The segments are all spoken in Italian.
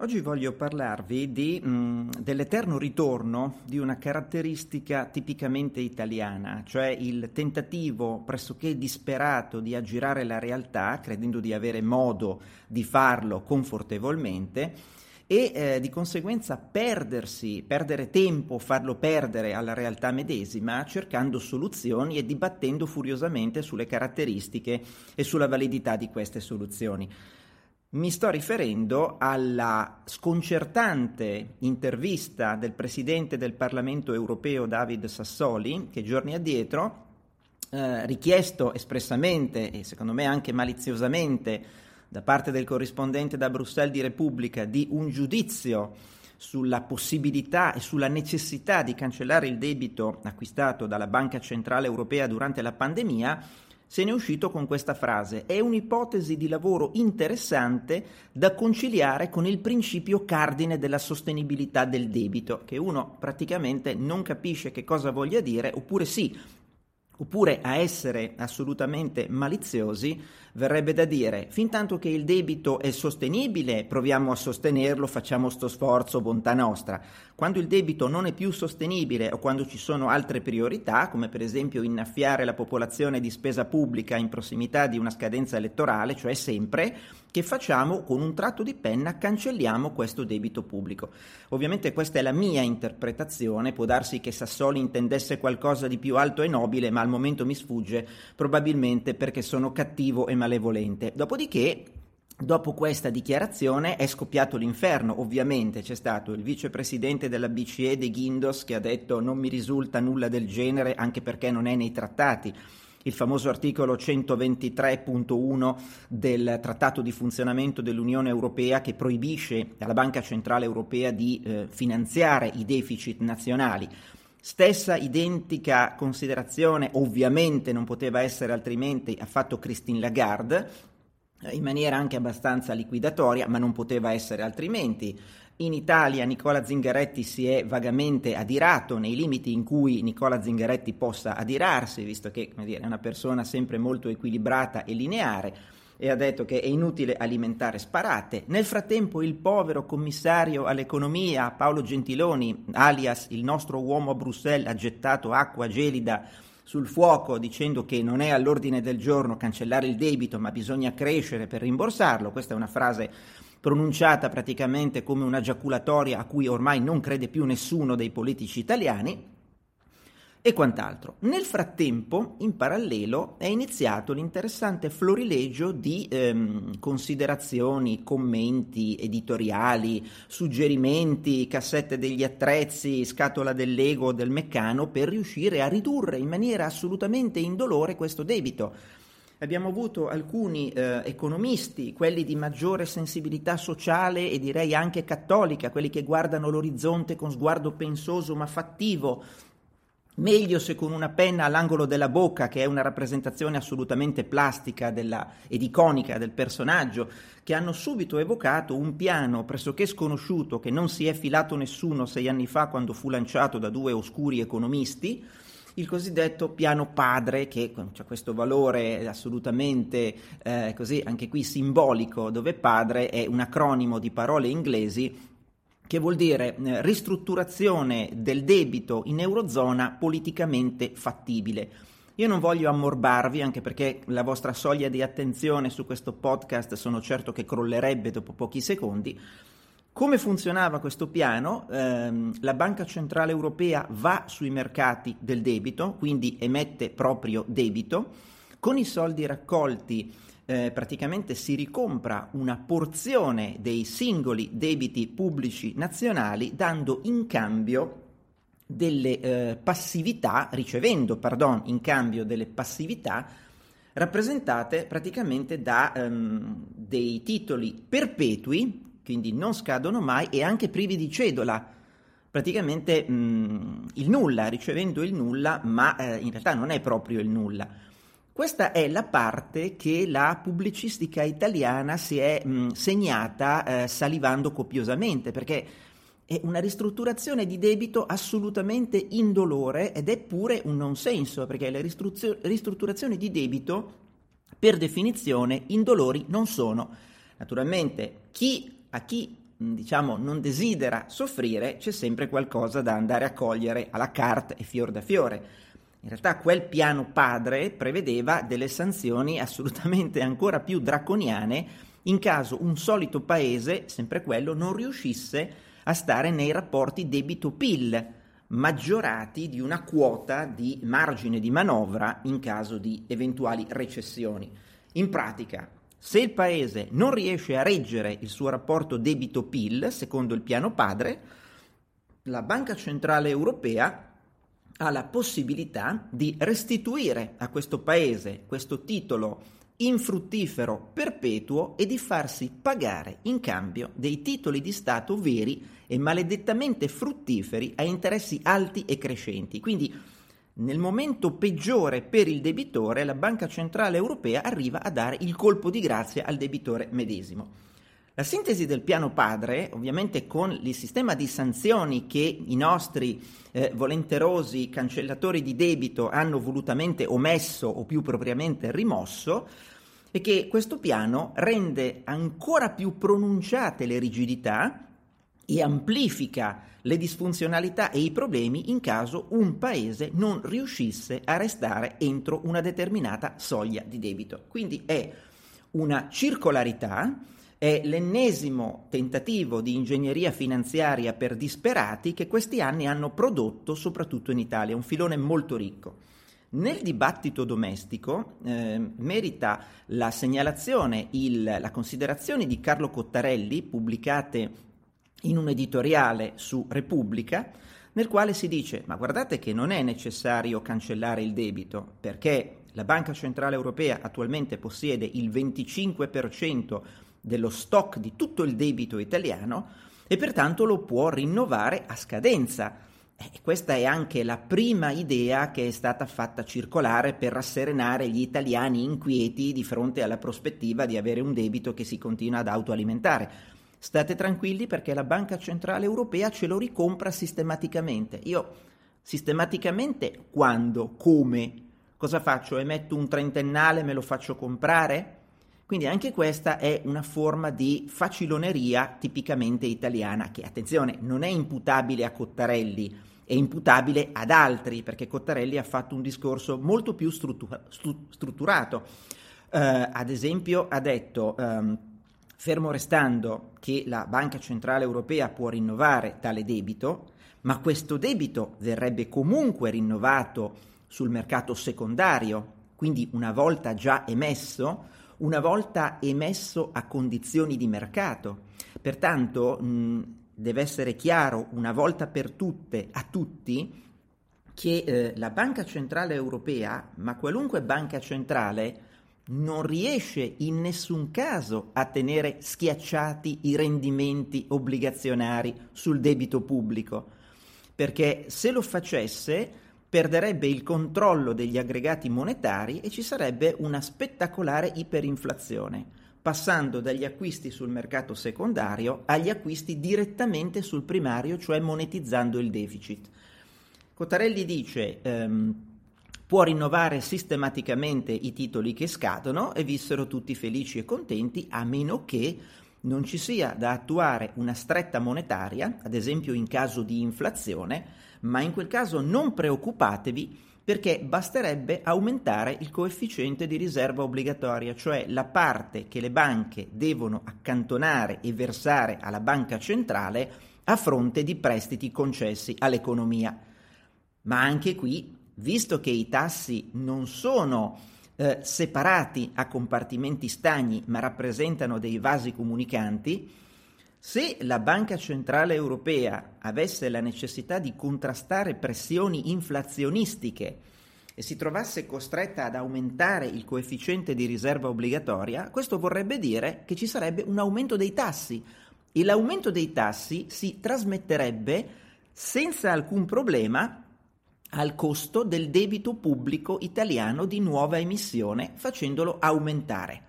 Oggi voglio parlarvi di, mh, dell'eterno ritorno di una caratteristica tipicamente italiana, cioè il tentativo pressoché disperato di aggirare la realtà, credendo di avere modo di farlo confortevolmente, e eh, di conseguenza perdersi, perdere tempo, farlo perdere alla realtà medesima, cercando soluzioni e dibattendo furiosamente sulle caratteristiche e sulla validità di queste soluzioni. Mi sto riferendo alla sconcertante intervista del Presidente del Parlamento europeo David Sassoli, che giorni addietro, eh, richiesto espressamente e secondo me anche maliziosamente da parte del corrispondente da Bruxelles di Repubblica di un giudizio sulla possibilità e sulla necessità di cancellare il debito acquistato dalla Banca Centrale Europea durante la pandemia, se ne è uscito con questa frase. È un'ipotesi di lavoro interessante da conciliare con il principio cardine della sostenibilità del debito, che uno praticamente non capisce che cosa voglia dire, oppure sì, Oppure a essere assolutamente maliziosi verrebbe da dire, fin tanto che il debito è sostenibile, proviamo a sostenerlo, facciamo sto sforzo, bontà nostra. Quando il debito non è più sostenibile o quando ci sono altre priorità, come per esempio innaffiare la popolazione di spesa pubblica in prossimità di una scadenza elettorale, cioè sempre, che facciamo con un tratto di penna, cancelliamo questo debito pubblico. Ovviamente questa è la mia interpretazione, può darsi che Sassoli intendesse qualcosa di più alto e nobile, ma al momento mi sfugge, probabilmente perché sono cattivo e malevolente. Dopodiché Dopo questa dichiarazione è scoppiato l'inferno, ovviamente c'è stato il vicepresidente della BCE De Guindos che ha detto non mi risulta nulla del genere anche perché non è nei trattati il famoso articolo 123.1 del Trattato di funzionamento dell'Unione Europea che proibisce alla Banca Centrale Europea di eh, finanziare i deficit nazionali. Stessa identica considerazione, ovviamente non poteva essere altrimenti, ha fatto Christine Lagarde, eh, in maniera anche abbastanza liquidatoria, ma non poteva essere altrimenti. In Italia Nicola Zingaretti si è vagamente adirato nei limiti in cui Nicola Zingaretti possa adirarsi, visto che dire, è una persona sempre molto equilibrata e lineare, e ha detto che è inutile alimentare sparate. Nel frattempo il povero commissario all'economia Paolo Gentiloni, alias il nostro uomo a Bruxelles, ha gettato acqua gelida sul fuoco dicendo che non è all'ordine del giorno cancellare il debito, ma bisogna crescere per rimborsarlo. Questa è una frase pronunciata praticamente come una giaculatoria a cui ormai non crede più nessuno dei politici italiani, e quant'altro. Nel frattempo, in parallelo, è iniziato l'interessante florilegio di ehm, considerazioni, commenti editoriali, suggerimenti, cassette degli attrezzi, scatola dell'ego, del meccano, per riuscire a ridurre in maniera assolutamente indolore questo debito Abbiamo avuto alcuni eh, economisti, quelli di maggiore sensibilità sociale e direi anche cattolica, quelli che guardano l'orizzonte con sguardo pensoso ma fattivo, meglio se con una penna all'angolo della bocca, che è una rappresentazione assolutamente plastica della, ed iconica del personaggio, che hanno subito evocato un piano pressoché sconosciuto che non si è filato nessuno sei anni fa quando fu lanciato da due oscuri economisti, il cosiddetto piano padre, che ha questo valore assolutamente eh, così anche qui simbolico, dove padre è un acronimo di parole inglesi che vuol dire eh, ristrutturazione del debito in Eurozona politicamente fattibile. Io non voglio ammorbarvi, anche perché la vostra soglia di attenzione su questo podcast sono certo che crollerebbe dopo pochi secondi. Come funzionava questo piano? Eh, la Banca Centrale Europea va sui mercati del debito, quindi emette proprio debito, con i soldi raccolti eh, praticamente si ricompra una porzione dei singoli debiti pubblici nazionali dando in cambio delle eh, passività, ricevendo, pardon, in cambio delle passività rappresentate praticamente da ehm, dei titoli perpetui, quindi non scadono mai e anche privi di cedola, praticamente mh, mm, il nulla, ricevendo il nulla, ma eh, in realtà non è proprio il nulla. Questa è la parte che la pubblicistica italiana si è mh, segnata eh, salivando copiosamente, perché è una ristrutturazione di debito assolutamente indolore ed è pure un non senso, perché le ristrutturazioni di debito per definizione indolori non sono. Naturalmente chi, a chi diciamo, non desidera soffrire c'è sempre qualcosa da andare a cogliere alla carta e fior da fiore. In realtà quel piano padre prevedeva delle sanzioni assolutamente ancora più draconiane in caso un solito paese, sempre quello, non riuscisse a stare nei rapporti debito-PIL maggiorati di una quota di margine di manovra in caso di eventuali recessioni. In pratica, se il paese non riesce a reggere il suo rapporto debito-PIL, secondo il piano padre, la Banca Centrale Europea ha la possibilità di restituire a questo paese questo titolo infruttifero perpetuo e di farsi pagare in cambio dei titoli di Stato veri e maledettamente fruttiferi a interessi alti e crescenti. Quindi nel momento peggiore per il debitore la Banca Centrale Europea arriva a dare il colpo di grazia al debitore medesimo. La sintesi del piano padre, ovviamente con il sistema di sanzioni che i nostri eh, volenterosi cancellatori di debito hanno volutamente omesso o più propriamente rimosso, è che questo piano rende ancora più pronunciate le rigidità e amplifica le disfunzionalità e i problemi in caso un paese non riuscisse a restare entro una determinata soglia di debito. Quindi è una circolarità è l'ennesimo tentativo di ingegneria finanziaria per disperati che questi anni hanno prodotto soprattutto in Italia, un filone molto ricco. Nel dibattito domestico eh, merita la segnalazione, il, la considerazione di Carlo Cottarelli, pubblicate in un editoriale su Repubblica, nel quale si dice ma guardate che non è necessario cancellare il debito perché la Banca Centrale Europea attualmente possiede il 25% dello stock di tutto il debito italiano e pertanto lo può rinnovare a scadenza. E questa è anche la prima idea che è stata fatta circolare per rasserenare gli italiani inquieti di fronte alla prospettiva di avere un debito che si continua ad autoalimentare. State tranquilli perché la Banca Centrale Europea ce lo ricompra sistematicamente. Io sistematicamente quando, come, cosa faccio? Emetto un trentennale, me lo faccio comprare? Quindi anche questa è una forma di faciloneria tipicamente italiana, che attenzione non è imputabile a Cottarelli, è imputabile ad altri, perché Cottarelli ha fatto un discorso molto più struttura- strutturato. Uh, ad esempio ha detto, um, fermo restando che la Banca Centrale Europea può rinnovare tale debito, ma questo debito verrebbe comunque rinnovato sul mercato secondario, quindi una volta già emesso, una volta emesso a condizioni di mercato. Pertanto mh, deve essere chiaro una volta per tutte a tutti che eh, la Banca Centrale Europea, ma qualunque banca centrale, non riesce in nessun caso a tenere schiacciati i rendimenti obbligazionari sul debito pubblico, perché se lo facesse perderebbe il controllo degli aggregati monetari e ci sarebbe una spettacolare iperinflazione, passando dagli acquisti sul mercato secondario agli acquisti direttamente sul primario, cioè monetizzando il deficit. Cottarelli dice ehm, può rinnovare sistematicamente i titoli che scadono e vissero tutti felici e contenti a meno che non ci sia da attuare una stretta monetaria, ad esempio in caso di inflazione, ma in quel caso non preoccupatevi perché basterebbe aumentare il coefficiente di riserva obbligatoria, cioè la parte che le banche devono accantonare e versare alla banca centrale a fronte di prestiti concessi all'economia. Ma anche qui, visto che i tassi non sono eh, separati a compartimenti stagni ma rappresentano dei vasi comunicanti, se la Banca Centrale Europea avesse la necessità di contrastare pressioni inflazionistiche e si trovasse costretta ad aumentare il coefficiente di riserva obbligatoria, questo vorrebbe dire che ci sarebbe un aumento dei tassi. E l'aumento dei tassi si trasmetterebbe senza alcun problema al costo del debito pubblico italiano di nuova emissione, facendolo aumentare.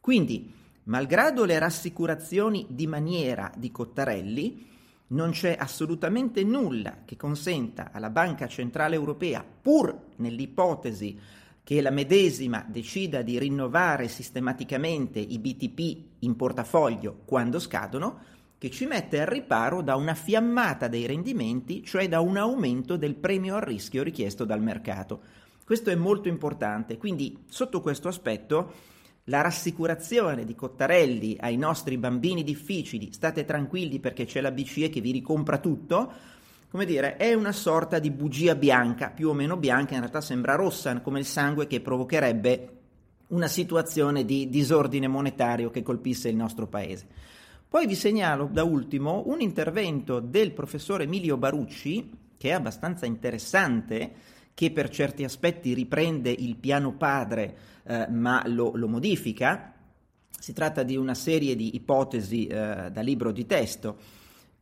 Quindi, malgrado le rassicurazioni di maniera di Cottarelli, non c'è assolutamente nulla che consenta alla Banca Centrale Europea, pur nell'ipotesi che la medesima decida di rinnovare sistematicamente i BTP in portafoglio quando scadono, che ci mette al riparo da una fiammata dei rendimenti, cioè da un aumento del premio al rischio richiesto dal mercato. Questo è molto importante, quindi sotto questo aspetto la rassicurazione di Cottarelli ai nostri bambini difficili, state tranquilli perché c'è la BCE che vi ricompra tutto, come dire, è una sorta di bugia bianca, più o meno bianca, in realtà sembra rossa, come il sangue che provocherebbe una situazione di disordine monetario che colpisse il nostro paese. Poi vi segnalo da ultimo un intervento del professore Emilio Barucci, che è abbastanza interessante, che per certi aspetti riprende il piano padre, eh, ma lo, lo, modifica. Si tratta di una serie di ipotesi eh, da libro di testo.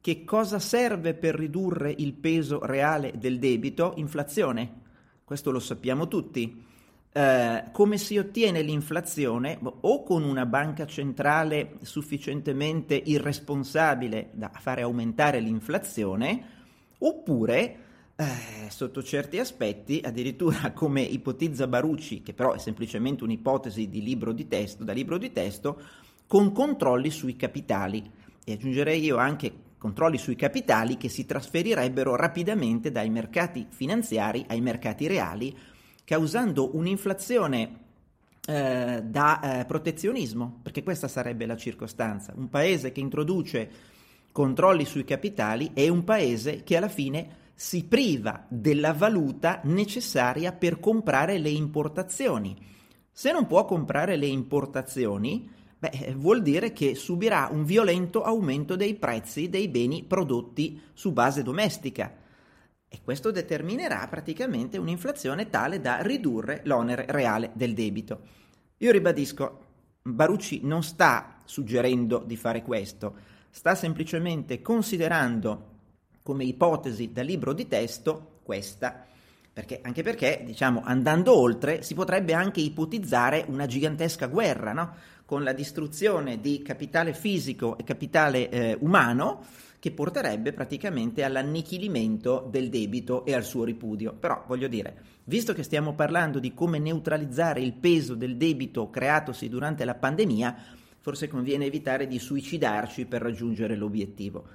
Che cosa serve per ridurre il peso reale del debito? Inflazione. Questo lo sappiamo tutti. Eh, come si ottiene l'inflazione o con una banca centrale sufficientemente irresponsabile da fare aumentare l'inflazione oppure eh, sotto certi aspetti addirittura come ipotizza Barucci che però è semplicemente un'ipotesi di libro di testo da libro di testo con controlli sui capitali. E aggiungerei io anche controlli sui capitali che si trasferirebbero rapidamente dai mercati finanziari ai mercati reali causando un'inflazione eh, da eh, protezionismo, perché questa sarebbe la circostanza. Un paese che introduce controlli sui capitali è un paese che alla fine si priva della valuta necessaria per comprare le importazioni. Se non può comprare le importazioni, beh, vuol dire che subirà un violento aumento dei prezzi dei beni prodotti su base domestica e questo determinerà praticamente un'inflazione tale da ridurre l'onere reale del debito. Io ribadisco, Barucci non sta suggerendo di fare questo, sta semplicemente considerando come ipotesi da libro di testo questa. Perché, anche perché, diciamo, andando oltre, si potrebbe anche ipotizzare una gigantesca guerra, no? con la distruzione di capitale fisico e capitale eh, umano, che porterebbe praticamente all'annichilimento del debito e al suo ripudio. Però voglio dire, visto che stiamo parlando di come neutralizzare il peso del debito creatosi durante la pandemia, forse conviene evitare di suicidarci per raggiungere l'obiettivo.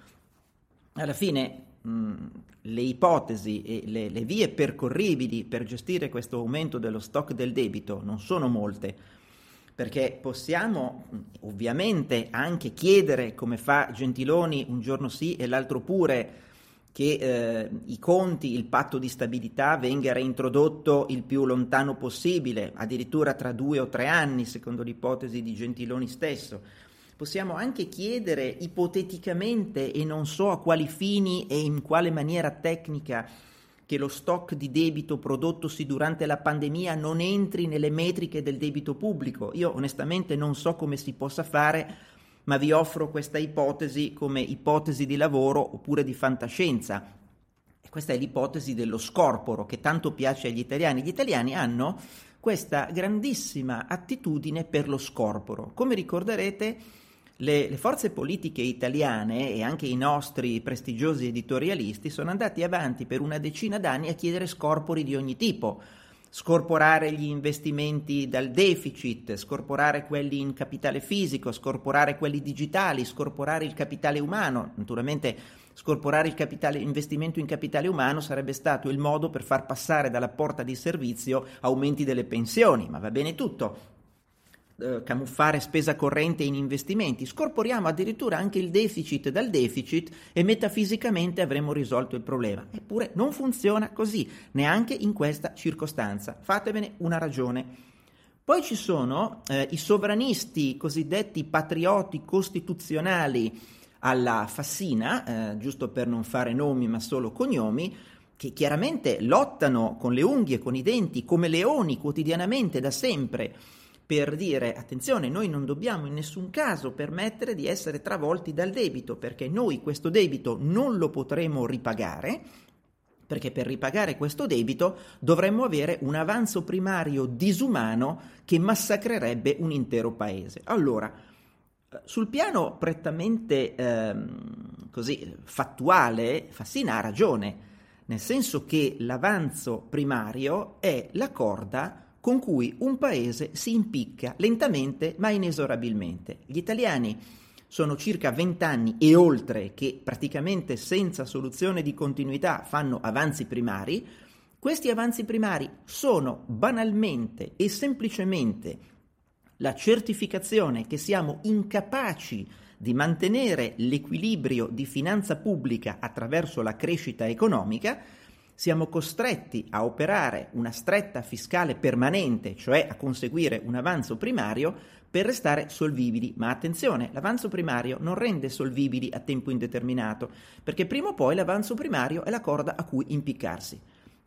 Alla fine mh, le ipotesi e le, le vie percorribili per gestire questo aumento dello stock del debito non sono molte perché possiamo ovviamente anche chiedere, come fa Gentiloni un giorno sì e l'altro pure, che eh, i conti, il patto di stabilità venga reintrodotto il più lontano possibile, addirittura tra due o tre anni, secondo l'ipotesi di Gentiloni stesso. Possiamo anche chiedere ipoteticamente e non so a quali fini e in quale maniera tecnica che lo stock di debito prodottosi durante la pandemia non entri nelle metriche del debito pubblico. Io onestamente non so come si possa fare, ma vi offro questa ipotesi come ipotesi di lavoro oppure di fantascienza. E questa è l'ipotesi dello scorporo che tanto piace agli italiani. Gli italiani hanno questa grandissima attitudine per lo scorporo. Come ricorderete, le, le, forze politiche italiane e anche i nostri prestigiosi editorialisti sono andati avanti per una decina d'anni a chiedere scorpori di ogni tipo. scorporare gli investimenti dal deficit, scorporare quelli in capitale fisico, scorporare quelli digitali, scorporare il capitale umano. Naturalmente scorporare il capitale, investimento in capitale umano sarebbe stato il modo per far passare dalla porta di servizio aumenti delle pensioni, ma va bene tutto eh, camuffare spesa corrente in investimenti, scorporiamo addirittura anche il deficit dal deficit e metafisicamente avremo risolto il problema. Eppure non funziona così, neanche in questa circostanza. Fatevene una ragione. Poi ci sono eh, i sovranisti cosiddetti patrioti costituzionali alla Fassina, eh, giusto per non fare nomi ma solo cognomi, che chiaramente lottano con le unghie, con i denti, come leoni quotidianamente da sempre per dire attenzione, noi non dobbiamo in nessun caso permettere di essere travolti dal debito, perché noi questo debito non lo potremo ripagare, perché per ripagare questo debito dovremmo avere un avanzo primario disumano che massacrerebbe un intero paese. Allora, sul piano prettamente ehm, così fattuale, Fassina ha ragione, nel senso che l'avanzo primario è la corda con cui un paese si impicca lentamente ma inesorabilmente. Gli italiani sono circa vent'anni e oltre che praticamente senza soluzione di continuità fanno avanzi primari. Questi avanzi primari sono banalmente e semplicemente la certificazione che siamo incapaci di mantenere l'equilibrio di finanza pubblica attraverso la crescita economica siamo costretti a operare una stretta fiscale permanente, cioè a conseguire un avanzo primario per restare solvibili. Ma attenzione, l'avanzo primario non rende solvibili a tempo indeterminato, perché prima o poi l'avanzo primario è la corda a cui impiccarsi.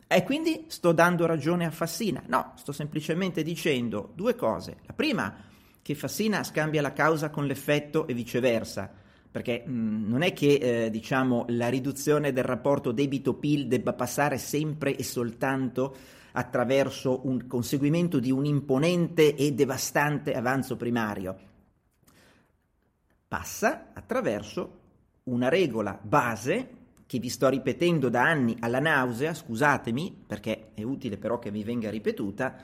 E quindi sto dando ragione a Fassina? No, sto semplicemente dicendo due cose. La prima, che Fassina scambia la causa con l'effetto e viceversa perché mh, non è che eh, diciamo, la riduzione del rapporto debito-PIL debba passare sempre e soltanto attraverso un conseguimento di un imponente e devastante avanzo primario. Passa attraverso una regola base che vi sto ripetendo da anni alla nausea, scusatemi perché è utile però che vi venga ripetuta,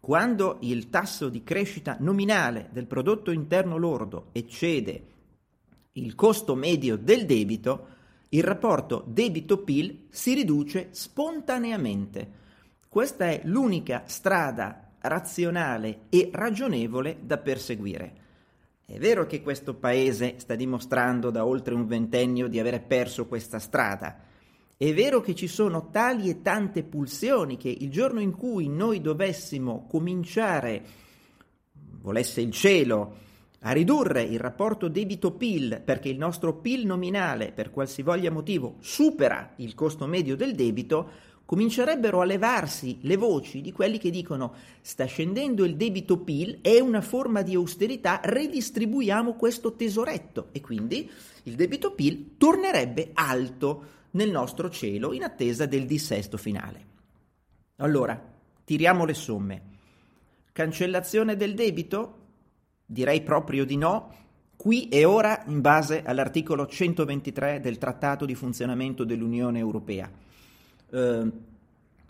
quando il tasso di crescita nominale del prodotto interno lordo eccede il costo medio del debito, il rapporto debito-PIL si riduce spontaneamente. Questa è l'unica strada razionale e ragionevole da perseguire. È vero che questo paese sta dimostrando da oltre un ventennio di avere perso questa strada. È vero che ci sono tali e tante pulsioni che il giorno in cui noi dovessimo cominciare, volesse il cielo, a ridurre il rapporto debito-PIL perché il nostro PIL nominale, per qualsivoglia motivo, supera il costo medio del debito, comincerebbero a levarsi le voci di quelli che dicono sta scendendo il debito PIL, è una forma di austerità, redistribuiamo questo tesoretto e quindi il debito PIL tornerebbe alto nel nostro cielo in attesa del dissesto finale. Allora, tiriamo le somme. Cancellazione del debito? Direi proprio di no, qui e ora in base all'articolo 123 del Trattato di funzionamento dell'Unione Europea. Eh,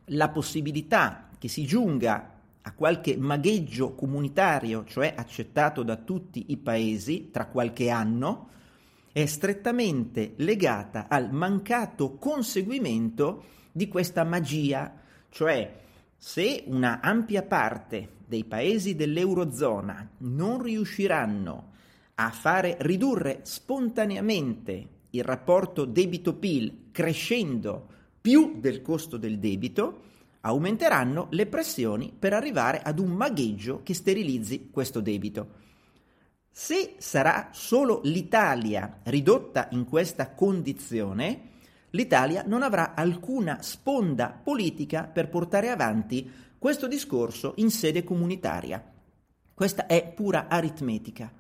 la possibilità che si giunga a qualche magheggio comunitario, cioè accettato da tutti i paesi tra qualche anno, è strettamente legata al mancato conseguimento di questa magia, cioè se una ampia parte dei paesi dell'Eurozona non riusciranno a fare ridurre spontaneamente il rapporto debito-PIL crescendo più del costo del debito, aumenteranno le pressioni per arrivare ad un magheggio che sterilizzi questo debito. Se sarà solo l'Italia ridotta in questa condizione, l'Italia non avrà alcuna sponda politica per portare avanti questo discorso in sede comunitaria. Questa è pura aritmetica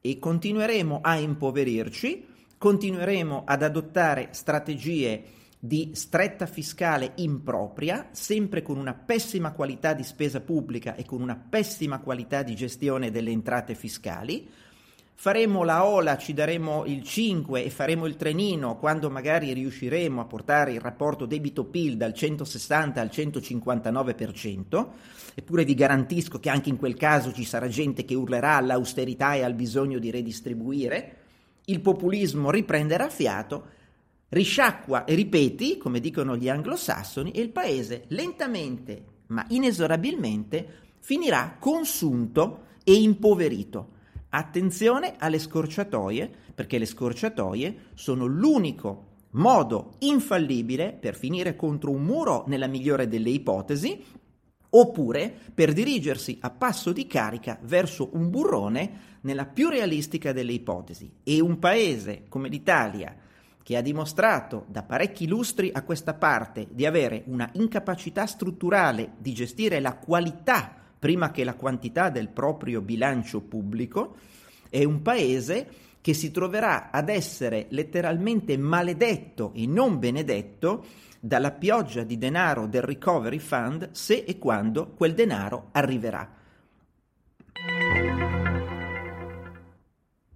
e continueremo a impoverirci, continueremo ad adottare strategie di stretta fiscale impropria, sempre con una pessima qualità di spesa pubblica e con una pessima qualità di gestione delle entrate fiscali, faremo la ola, ci daremo il 5 e faremo il trenino quando magari riusciremo a portare il rapporto debito-PIL dal 160 al 159%, eppure vi garantisco che anche in quel caso ci sarà gente che urlerà all'austerità e al bisogno di redistribuire, il populismo riprenderà fiato, risciacqua e ripeti, come dicono gli anglosassoni, e il paese lentamente ma inesorabilmente finirà consunto e impoverito Attenzione alle scorciatoie, perché le scorciatoie sono l'unico modo infallibile per finire contro un muro nella migliore delle ipotesi, oppure per dirigersi a passo di carica verso un burrone nella più realistica delle ipotesi. E un paese come l'Italia, che ha dimostrato da parecchi lustri a questa parte di avere una incapacità strutturale di gestire la qualità prima che la quantità del proprio bilancio pubblico, è un paese che si troverà ad essere letteralmente maledetto e non benedetto dalla pioggia di denaro del Recovery Fund se e quando quel denaro arriverà.